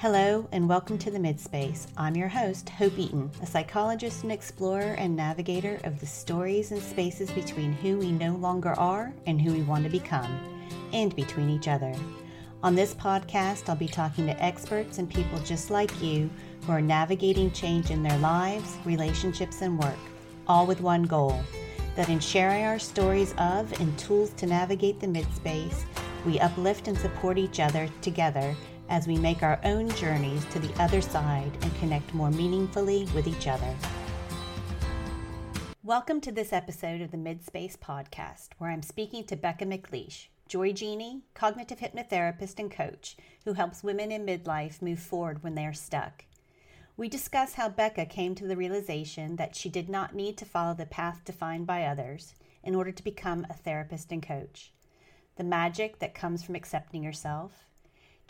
Hello, and welcome to the Midspace. I'm your host, Hope Eaton, a psychologist and explorer and navigator of the stories and spaces between who we no longer are and who we want to become, and between each other. On this podcast, I'll be talking to experts and people just like you who are navigating change in their lives, relationships, and work, all with one goal that in sharing our stories of and tools to navigate the midspace, we uplift and support each other together as we make our own journeys to the other side and connect more meaningfully with each other. Welcome to this episode of the Midspace Podcast, where I'm speaking to Becca McLeish, Joy Genie, cognitive hypnotherapist and coach who helps women in midlife move forward when they are stuck. We discuss how Becca came to the realization that she did not need to follow the path defined by others in order to become a therapist and coach. The magic that comes from accepting yourself,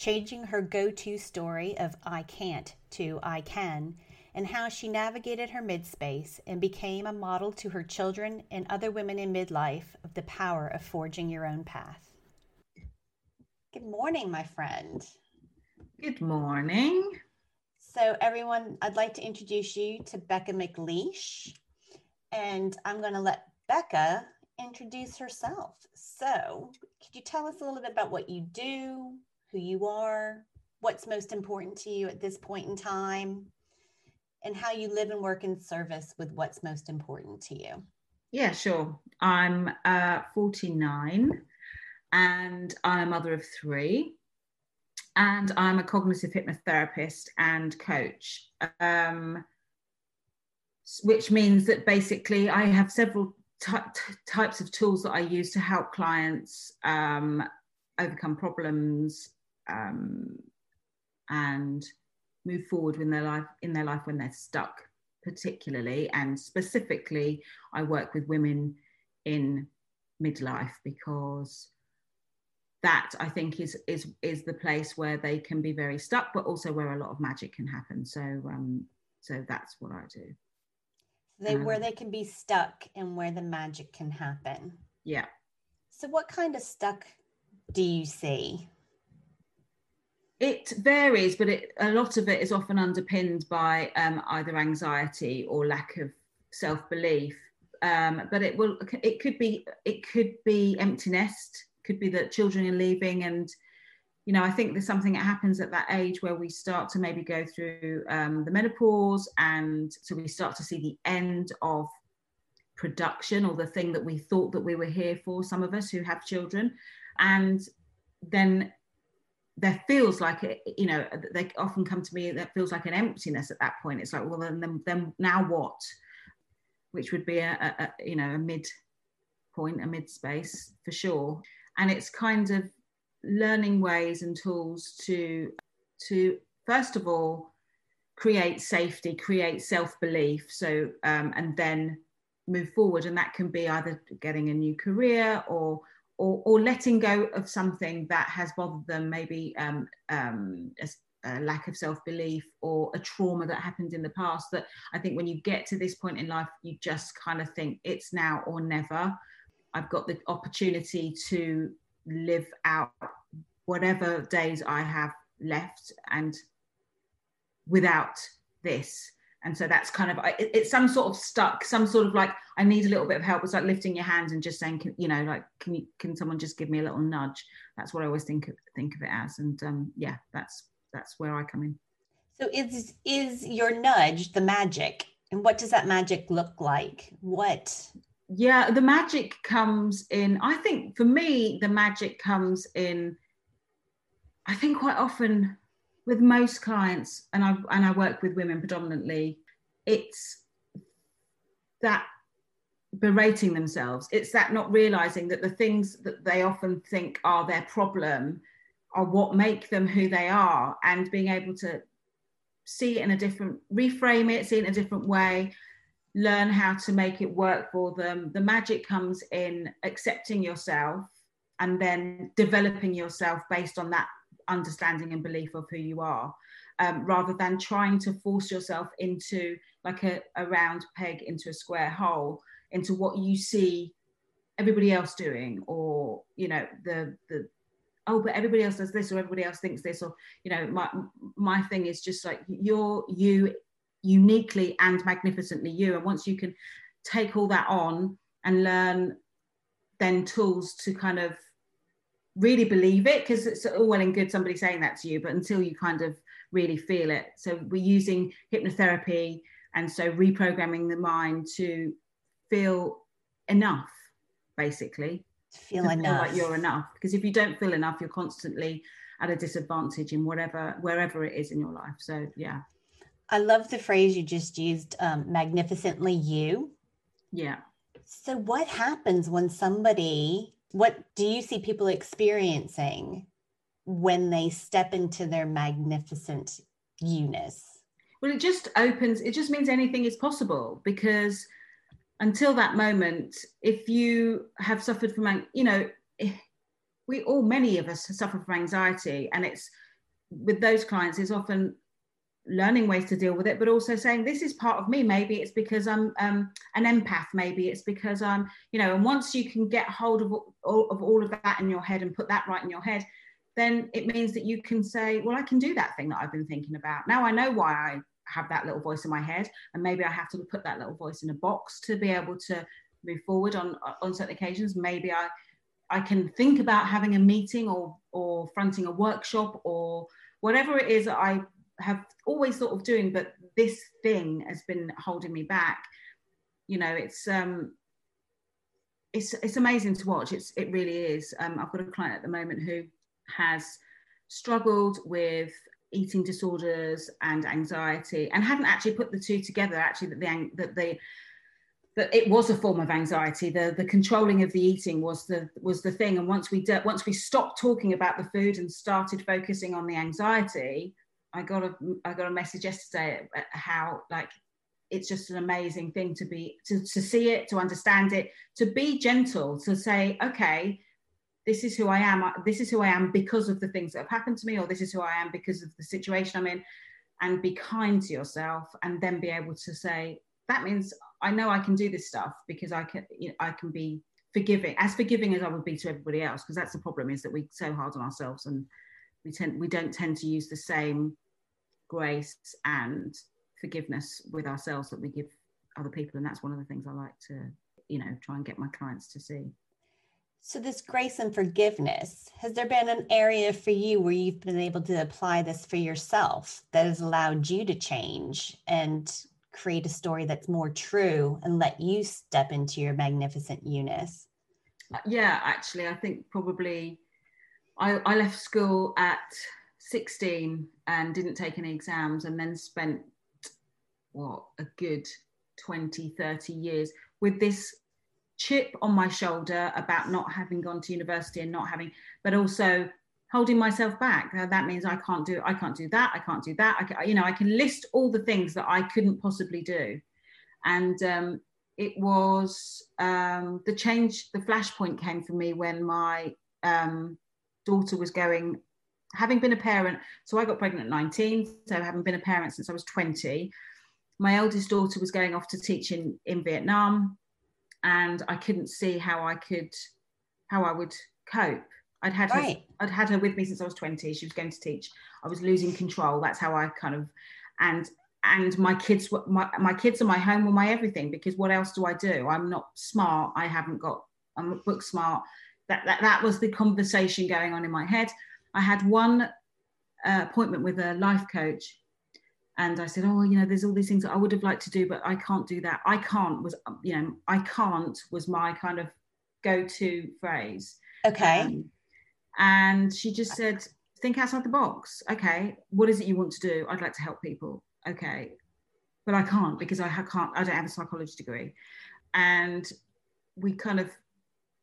changing her go to story of I can't to I can, and how she navigated her midspace and became a model to her children and other women in midlife of the power of forging your own path. Good morning, my friend. Good morning. So, everyone, I'd like to introduce you to Becca McLeish, and I'm going to let Becca introduce herself. So, could you tell us a little bit about what you do, who you are, what's most important to you at this point in time, and how you live and work in service with what's most important to you. Yeah, sure. I'm uh, 49 and I'm a mother of three. And I'm a cognitive hypnotherapist and coach, um, which means that basically I have several t- types of tools that I use to help clients um, overcome problems, um, and move forward in their life in their life when they're stuck particularly. And specifically i work with women in midlife because that i think is is is the place where they can be very stuck but also where a lot of magic can happen. So um so that's what i do. They um, where they can be stuck and where the magic can happen. Yeah. So what kind of stuck do you see it varies, but it, a lot of it is often underpinned by um, either anxiety or lack of self belief. Um, but it will, it could be, it could be empty nest. Could be that children are leaving, and you know, I think there's something that happens at that age where we start to maybe go through um, the menopause, and so we start to see the end of production or the thing that we thought that we were here for. Some of us who have children, and then there feels like it, you know, they often come to me that feels like an emptiness at that point. It's like, well, then, then, now what? Which would be a, a, a you know, a mid point, a mid space for sure. And it's kind of learning ways and tools to, to first of all, create safety, create self belief. So, um, and then move forward. And that can be either getting a new career or or, or letting go of something that has bothered them, maybe um, um, a, a, lack of self belief or a trauma that happened in the past. That I think when you get to this point in life, you just kind of think it's now or never. I've got the opportunity to live out whatever days I have left and without this and so that's kind of it's some sort of stuck some sort of like i need a little bit of help. It's like lifting your hands and just saying can, you know like can you can someone just give me a little nudge? That's what i always think of think of it as. And um yeah that's that's where i come in. So is is your nudge the magic? And what does that magic look like? What? Yeah the magic comes in i think for me the magic comes in i think quite often with most clients, and I and I work with women predominantly, it's that berating themselves. It's that not realizing that the things that they often think are their problem are what make them who they are, and being able to see it in a different, reframe it, see it in a different way, learn how to make it work for them. The magic comes in accepting yourself and then developing yourself based on that understanding and belief of who you are um, rather than trying to force yourself into like a, a round peg into a square hole into what you see everybody else doing or you know the the oh but everybody else does this or everybody else thinks this or you know my my thing is just like you're you uniquely and magnificently you. And once you can take all that on and learn then tools to kind of really believe it because it's all well and good somebody saying that to you but until you kind of really feel it. So we're using hypnotherapy and so reprogramming the mind to feel enough basically. Feel enough feel like you're enough because if you don't feel enough you're constantly at a disadvantage in whatever wherever it is in your life. So yeah. I love the phrase you just used um, magnificently you. Yeah. So what happens when somebody what do you see people experiencing when they step into their magnificent you-ness well it just opens it just means anything is possible because until that moment, if you have suffered from, you know, eh, we all, many of us suffer from anxiety, and it's with those clients, is often learning ways to deal with it, but also saying this is part of me. Maybe it's because I'm um, an empath. Maybe it's because I'm, you know, and once you can get hold of all, of all of that in your head and put that right in your head, then it means that you can say, well, I can do that thing that I've been thinking about. Now I know why I have that little voice in my head and maybe i have to put that little voice in a box to be able to move forward on on certain occasions maybe i i can think about having a meeting or or fronting a workshop or whatever it is that i have always thought of doing but this thing has been holding me back. You know it's um it's it's amazing to watch. It's it really is. Um, i've got a client at the moment who has struggled with eating disorders and anxiety and hadn't actually put the two together actually that the that the that it was a form of anxiety. The the controlling of the eating was the was the thing. And once we did once we stopped talking about the food and started focusing on the anxiety i got a i got a message yesterday how like it's just an amazing thing to be to, to see it to understand it to be gentle to say okay this is who I am. This is who I am because of the things that have happened to me, or this is who I am because of the situation I'm in. And be kind to yourself, and then be able to say, that means I know I can do this stuff because I can, you know, I can be forgiving, as forgiving as I would be to everybody else. Because that's the problem is that we're so hard on ourselves, and we tend we don't tend to use the same grace and forgiveness with ourselves that we give other people. And that's one of the things I like to, you know, try and get my clients to see. So, this grace and forgiveness, has there been an area for you where you've been able to apply this for yourself that has allowed you to change and create a story that's more true and let you step into your magnificent you-ness? Uh, yeah, actually, I think probably I, I left school at 16 and didn't take any exams and then spent what a good 20 30 years with this chip on my shoulder about not having gone to university and not having, but also holding myself back. that means I can't do, I can't do that, I can't do that. I can, you know, I can list all the things that I couldn't possibly do, and um, it was um, the change. The flashpoint came for me when my um, daughter was going. Having been a parent, so I got pregnant at 19, so having been a parent since I was 20, my eldest daughter was going off to teach in, in Vietnam and I couldn't see how I could how I would cope. I'd had right. her, I'd had her with me since I was 20. She was going to teach. I was losing control. That's how I kind of and and my kids were my, my kids and my home were my everything because what else do I do? I'm not smart. I haven't got I'm book smart. That, that that was the conversation going on in my head. I had one uh, appointment with a life coach and I said, oh, you know, there's all these things that I would have liked to do, but I can't do that. I can't was, you know, I can't was my kind of go-to phrase. Okay. Um, and she just said, think outside the box. Okay, what is it you want to do? I'd like to help people. Okay, but I can't because I can't. I don't have a psychology degree, and we kind of.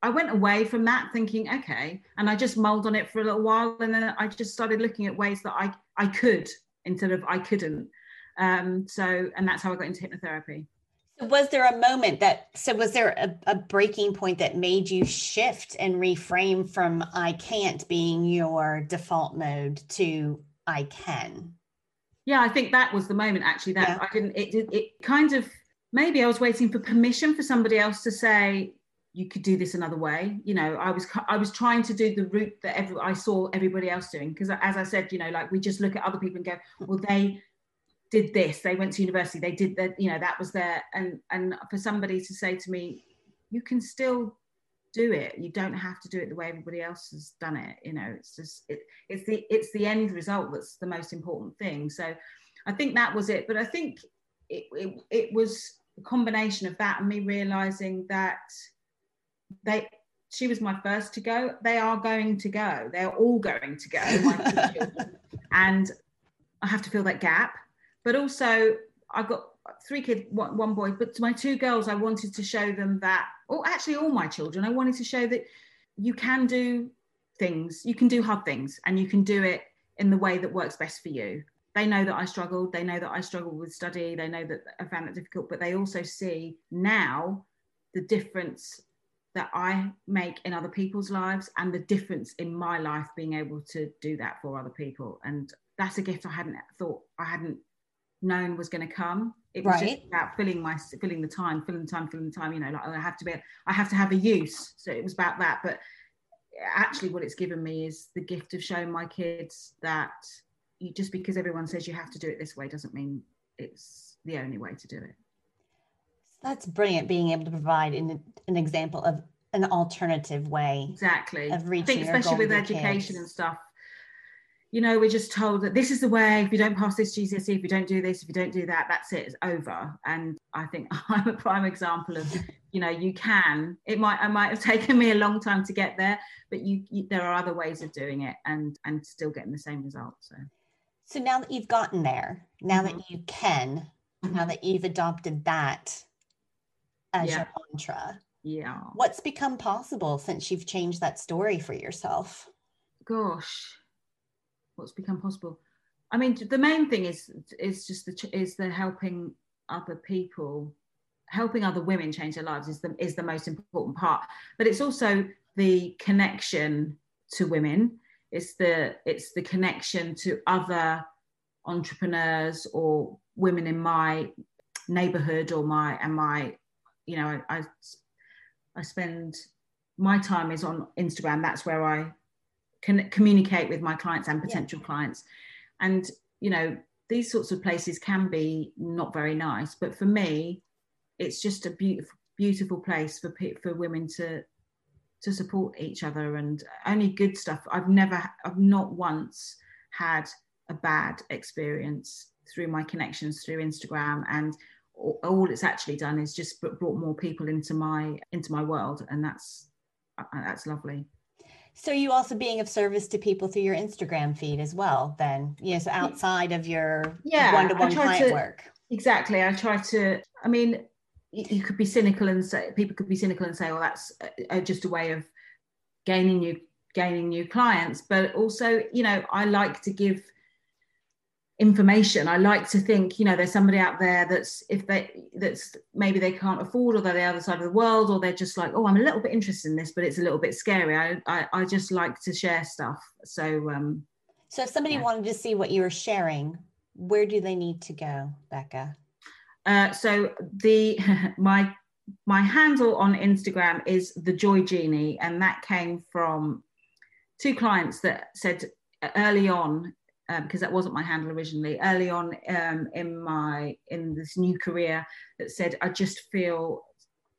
I went away from that thinking, okay, and I just mulled on it for a little while, and then I just started looking at ways that I I could instead of I couldn't. Um, so, and that's how I got into hypnotherapy. So was there a moment that, so was there a, a breaking point that made you shift and reframe from I can't being your default mode to I can? Yeah, I think that was the moment actually that yeah. I didn't, it, it, it kind of, maybe I was waiting for permission for somebody else to say, you could do this another way. You know i was i was trying to do the route that every i saw everybody else doing. Because as i said you know like we just look at other people and go well they did this. They went to university. They did that you know that was their and and for somebody to say to me you can still do it. You don't have to do it the way everybody else has done it. You know it's just it, it's the it's the end result that's the most important thing. So i think that was it. But i think it, it, it was a combination of that and me realizing that they she was my first to go. They are going to go. They're all going to go and i have to fill that gap. But also i've got three kids one, one boy. But to my two girls i wanted to show them that or actually all my children i wanted to show that you can do things. You can do hard things and you can do it in the way that works best for you. They know that i struggled they know that i struggled with study. They know that i found it difficult. But they also see now the difference that I make in other people's lives and the difference in my life being able to do that for other people. And that's a gift I hadn't thought I hadn't known was going to come. It was right. just about filling my filling the time, filling the time, filling the time. You know, like oh, I have to be, I have to have a use. So it was about that. But actually, what it's given me is the gift of showing my kids that you just because everyone says you have to do it this way doesn't mean it's the only way to do it. That's brilliant being able to provide an, an example of an alternative way. Exactly. Of reaching I think especially with education kids. and stuff. You know, we're just told that this is the way. If you don't pass this GCSE, if you don't do this, if you don't do that, that's it. It's over. And I think I'm a prime example of, you know, you can. It might, it might have taken me a long time to get there, but you, you there are other ways of doing it, and and still getting the same result. So. So now that you've gotten there, now mm-hmm. that you can, mm-hmm. now that you've adopted that as yeah. your mantra. Yeah. What's become possible since you've changed that story for yourself? Gosh, what's become possible? I mean, the main thing is is just the is the helping other people, helping other women change their lives is the is the most important part. But it's also the connection to women. It's the it's the connection to other entrepreneurs or women in my neighborhood or my and my you know, I, I, I spend my time is on Instagram. That's where I can communicate with my clients and potential yeah. clients. And, you know, these sorts of places can be not very nice, but for me, it's just a beautiful, beautiful place for for women to to support each other and only good stuff. I've never, I've not once had a bad experience through my connections through Instagram and all it's actually done is just brought more people into my into my world and that's uh, that's lovely. So you also being of service to people through your instagram feed as well then? Yes outside of your yeah, one-to-one client to, work. Exactly i try to i mean you could be cynical and say people could be cynical and say well that's uh, just a way of gaining new gaining new clients but also you know i like to give information. I like to think you know there's somebody out there that's if they that's maybe they can't afford or they're the other side of the world or they're just like oh i'm a little bit interested in this but it's a little bit scary. I i, I just like to share stuff. So um so if somebody yeah. wanted to see what you were sharing where do they need to go becca? Uh, so the my my handle on instagram is the joy genie and that came from two clients that said early on because um, that wasn't my handle originally early on um, in my in this new career that said i just feel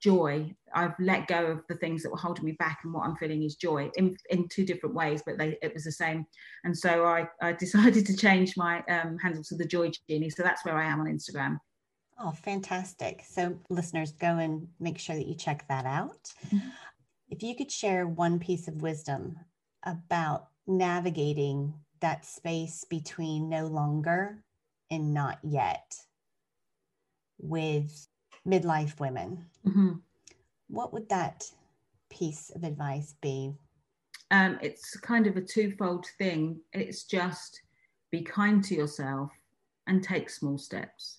joy. I've let go of the things that were holding me back and what i'm feeling is joy in, in two different ways but they, it was the same. And so i, I decided to change my um, handle to the joy genie. So that's where i am on instagram. Oh fantastic. So listeners go and make sure that you check that out. Mm-hmm. if you could share one piece of wisdom about navigating that space between no longer and not yet with midlife women. Mm-hmm. What would that piece of advice be? Um, it's kind of a twofold thing. It's just be kind to yourself and take small steps.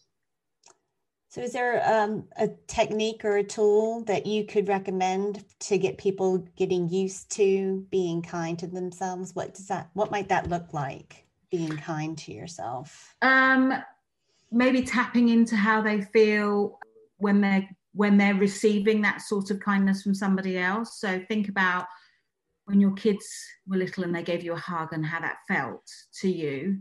So, is there um, a technique or a tool that you could recommend to get people getting used to being kind to themselves? What does that? What might that look like? Being kind to yourself. Um, maybe tapping into how they feel when they're when they're receiving that sort of kindness from somebody else. So think about when your kids were little and they gave you a hug and how that felt to you.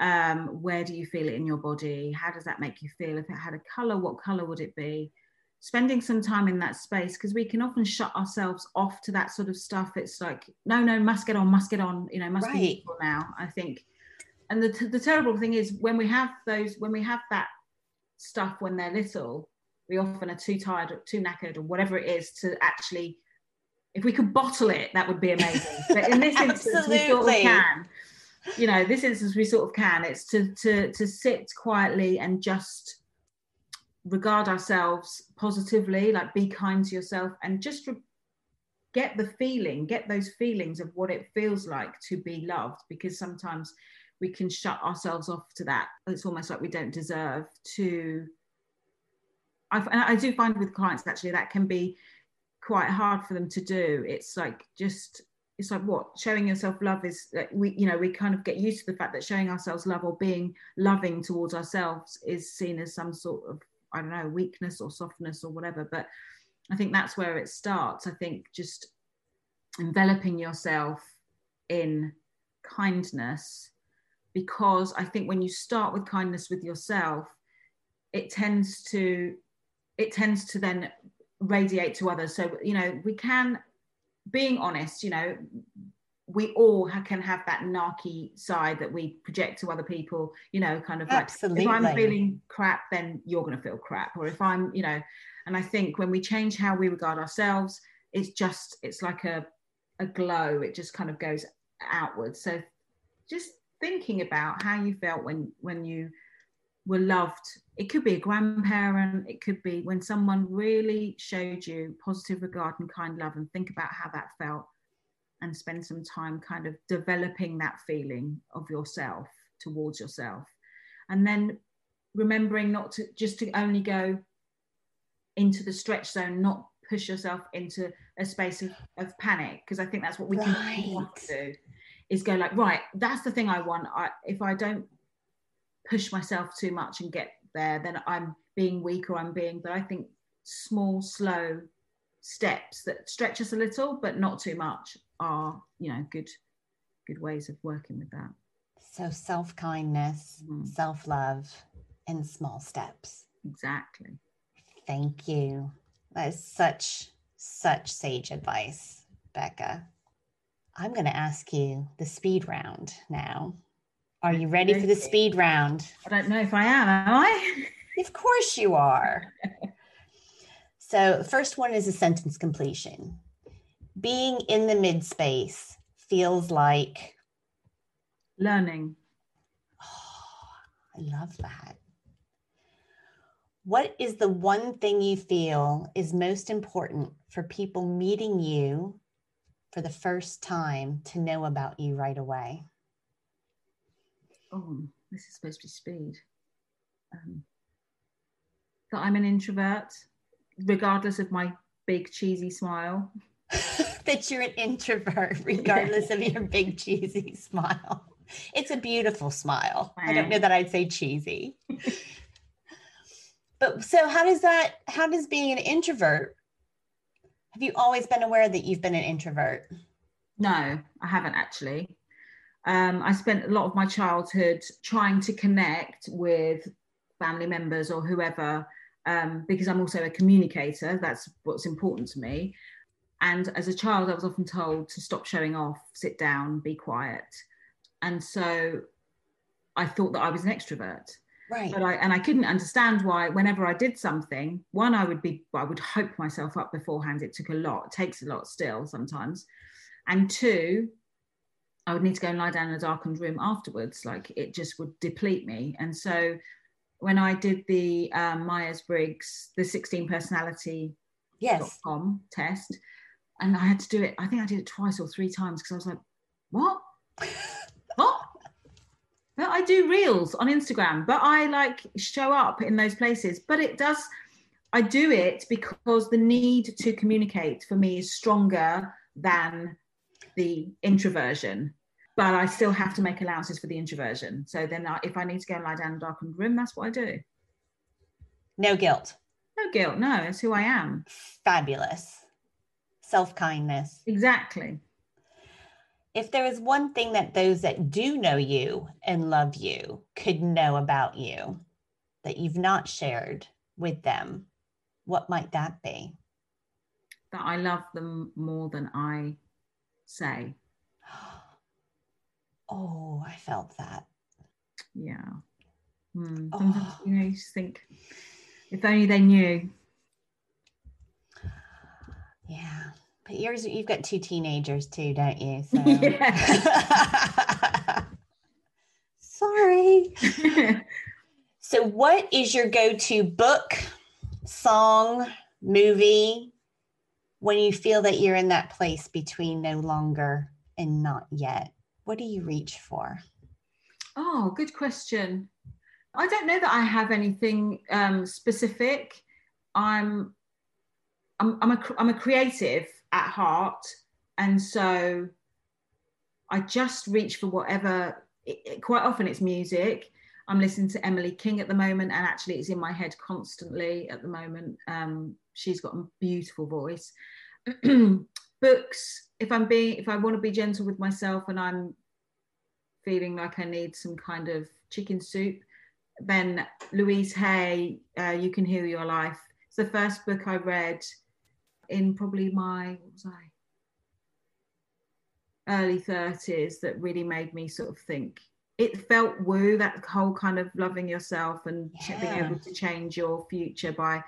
Um, where do you feel it in your body? How does that make you feel? If it had a color, what color would it be? Spending some time in that space because we can often shut ourselves off to that sort of stuff. It's like, no, no, must get on, must get on, you know, must right. be equal now. I think. And the, the terrible thing is when we have those, when we have that stuff when they're little, we often are too tired or too knackered or whatever it is to actually if we could bottle it that would be amazing but in this instance we thought we can you know this instance we sort of can it's to to to sit quietly and just regard ourselves positively like be kind to yourself and just re- get the feeling get those feelings of what it feels like to be loved because sometimes we can shut ourselves off to that it's almost like we don't deserve to I've, I do find with clients actually that can be quite hard for them to do. It's like just it's like what showing yourself love is that we you know we kind of get used to the fact that showing ourselves love or being loving towards ourselves is seen as some sort of I don't know weakness or softness or whatever. But I think that's where it starts. I think just enveloping yourself in kindness because I think when you start with kindness with yourself, it tends to it tends to then radiate to others. So, you know, we can, being honest, you know, we all can have that narky side that we project to other people, you know, kind of like if I'm feeling crap, then you're going to feel crap. Or if I'm, you know, and I think when we change how we regard ourselves, it's just, it's like a, a glow. It just kind of goes outwards. So just thinking about how you felt when, when you were loved. It could be a grandparent, it could be when someone really showed you positive regard and kind love, and think about how that felt and spend some time kind of developing that feeling of yourself towards yourself. And then remembering not to just to only go into the stretch zone, not push yourself into a space of, of panic, because I think that's what we right. can do is go like, right, that's the thing I want. I, if I don't push myself too much and get there, then I'm being weak or I'm being, but I think small, slow steps that stretch us a little, but not too much are, you know, good, good ways of working with that. So self kindness, mm-hmm. self love, and small steps. Exactly. Thank you. That is such, such sage advice, Becca. I'm going to ask you the speed round now. Are you ready for the speed round? I don't know if I am, am I? of course you are. so, first one is a sentence completion. Being in the mid space feels like learning. Oh, I love that. What is the one thing you feel is most important for people meeting you for the first time to know about you right away? Oh, this is supposed to be speed. Um, that I'm an introvert, regardless of my big cheesy smile. that you're an introvert, regardless of your big cheesy smile. It's a beautiful smile. I don't know that I'd say cheesy. but so how does that how does being an introvert have you always been aware that you've been an introvert? No, I haven't actually. Um, I spent a lot of my childhood trying to connect with family members or whoever um, because I'm also a communicator. That's what's important to me. And as a child, I was often told to stop showing off, sit down, be quiet. And so I thought that I was an extrovert. Right. But I and I couldn't understand why whenever I did something, one, I would be I would hope myself up beforehand. It took a lot, it takes a lot still sometimes. And two, I would need to go and lie down in a darkened room afterwards. Like it just would deplete me. And so when I did the um, Myers Briggs, the 16 personality yes. com test, and I had to do it, I think I did it twice or three times because I was like, what? what? But I do reels on Instagram, but I like show up in those places. But it does, I do it because the need to communicate for me is stronger than the introversion but I still have to make allowances for the introversion. So then, I, if I need to go and lie down in a darkened room, that's what I do. No guilt. No guilt. No, it's who I am. Fabulous. Self kindness. Exactly. If there is one thing that those that do know you and love you could know about you that you've not shared with them, what might that be? That I love them more than I say. Oh, I felt that. Yeah. Mm, sometimes, oh. you know, you just think, if only they knew. Yeah. But yours, you've got two teenagers too, don't you? So. Yeah. Sorry. so, what is your go to book, song, movie when you feel that you're in that place between no longer and not yet? What do you reach for? Oh, good question. I don't know that I have anything um, specific. I'm, I'm, I'm a, I'm a creative at heart, and so I just reach for whatever. It, it, quite often, it's music. I'm listening to Emily King at the moment, and actually, it's in my head constantly at the moment. Um, she's got a beautiful voice. Books. If I'm being, if I want to be gentle with myself, and I'm feeling like I need some kind of chicken soup, then Louise Hay, uh, You Can Heal Your Life. It's the first book I read in probably my, what was I? Early 30s that really made me sort of think. It felt woo, that whole kind of loving yourself and yeah. being able to change your future by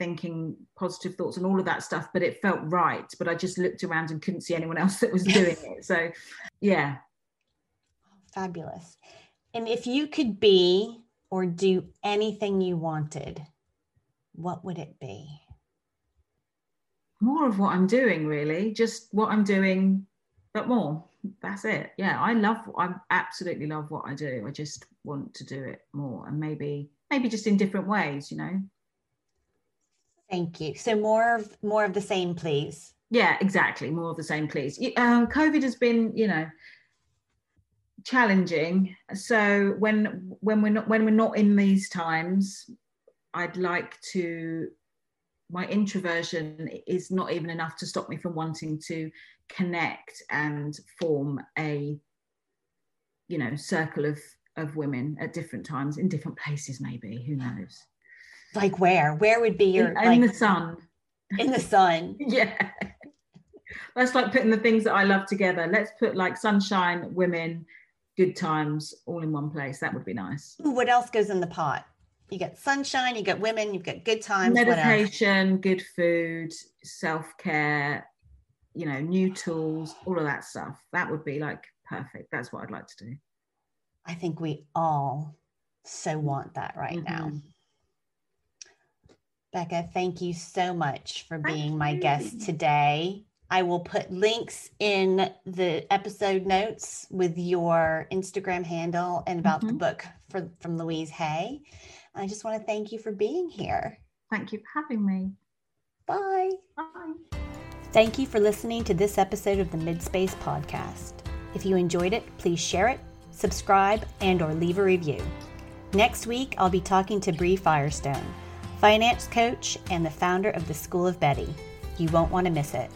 thinking positive thoughts and all of that stuff, but it felt right. But I just looked around and couldn't see anyone else that was doing it. So, yeah. Fabulous. And if you could be or do anything you wanted, what would it be? More of what I'm doing, really. Just what I'm doing, but more. That's it. Yeah, I love. I absolutely love what I do. I just want to do it more, and maybe, maybe just in different ways. You know. Thank you. So more of more of the same, please. Yeah, exactly. More of the same, please. Um, COVID has been, you know, challenging. So when when we're not when we're not in these times, I'd like to. My introversion is not even enough to stop me from wanting to connect and form a, you know, circle of of women at different times in different places. Maybe who knows? Like where? Where would be your in, like, in the sun? In the sun. yeah. That's like putting the things that I love together. Let's put like sunshine, women, good times all in one place. That would be nice. What else goes in the pot? You get sunshine, you get women, you've got good times. Meditation, good food, self care, you know, new tools, all of that stuff. That would be like perfect. That's what I'd like to do. I think we all so want that right mm-hmm. now. Becca, thank you so much for being my guest today. I will put links in the episode notes with your Instagram handle and about mm-hmm. the book for, from Louise Hay. I just want to thank you for being here. Thank you for having me. Bye. Bye. Thank you for listening to this episode of the Midspace podcast. If you enjoyed it, please share it, subscribe, and or leave a review. Next week, I'll be talking to Bree Firestone, finance coach and the founder of the School of Betty. You won't want to miss it.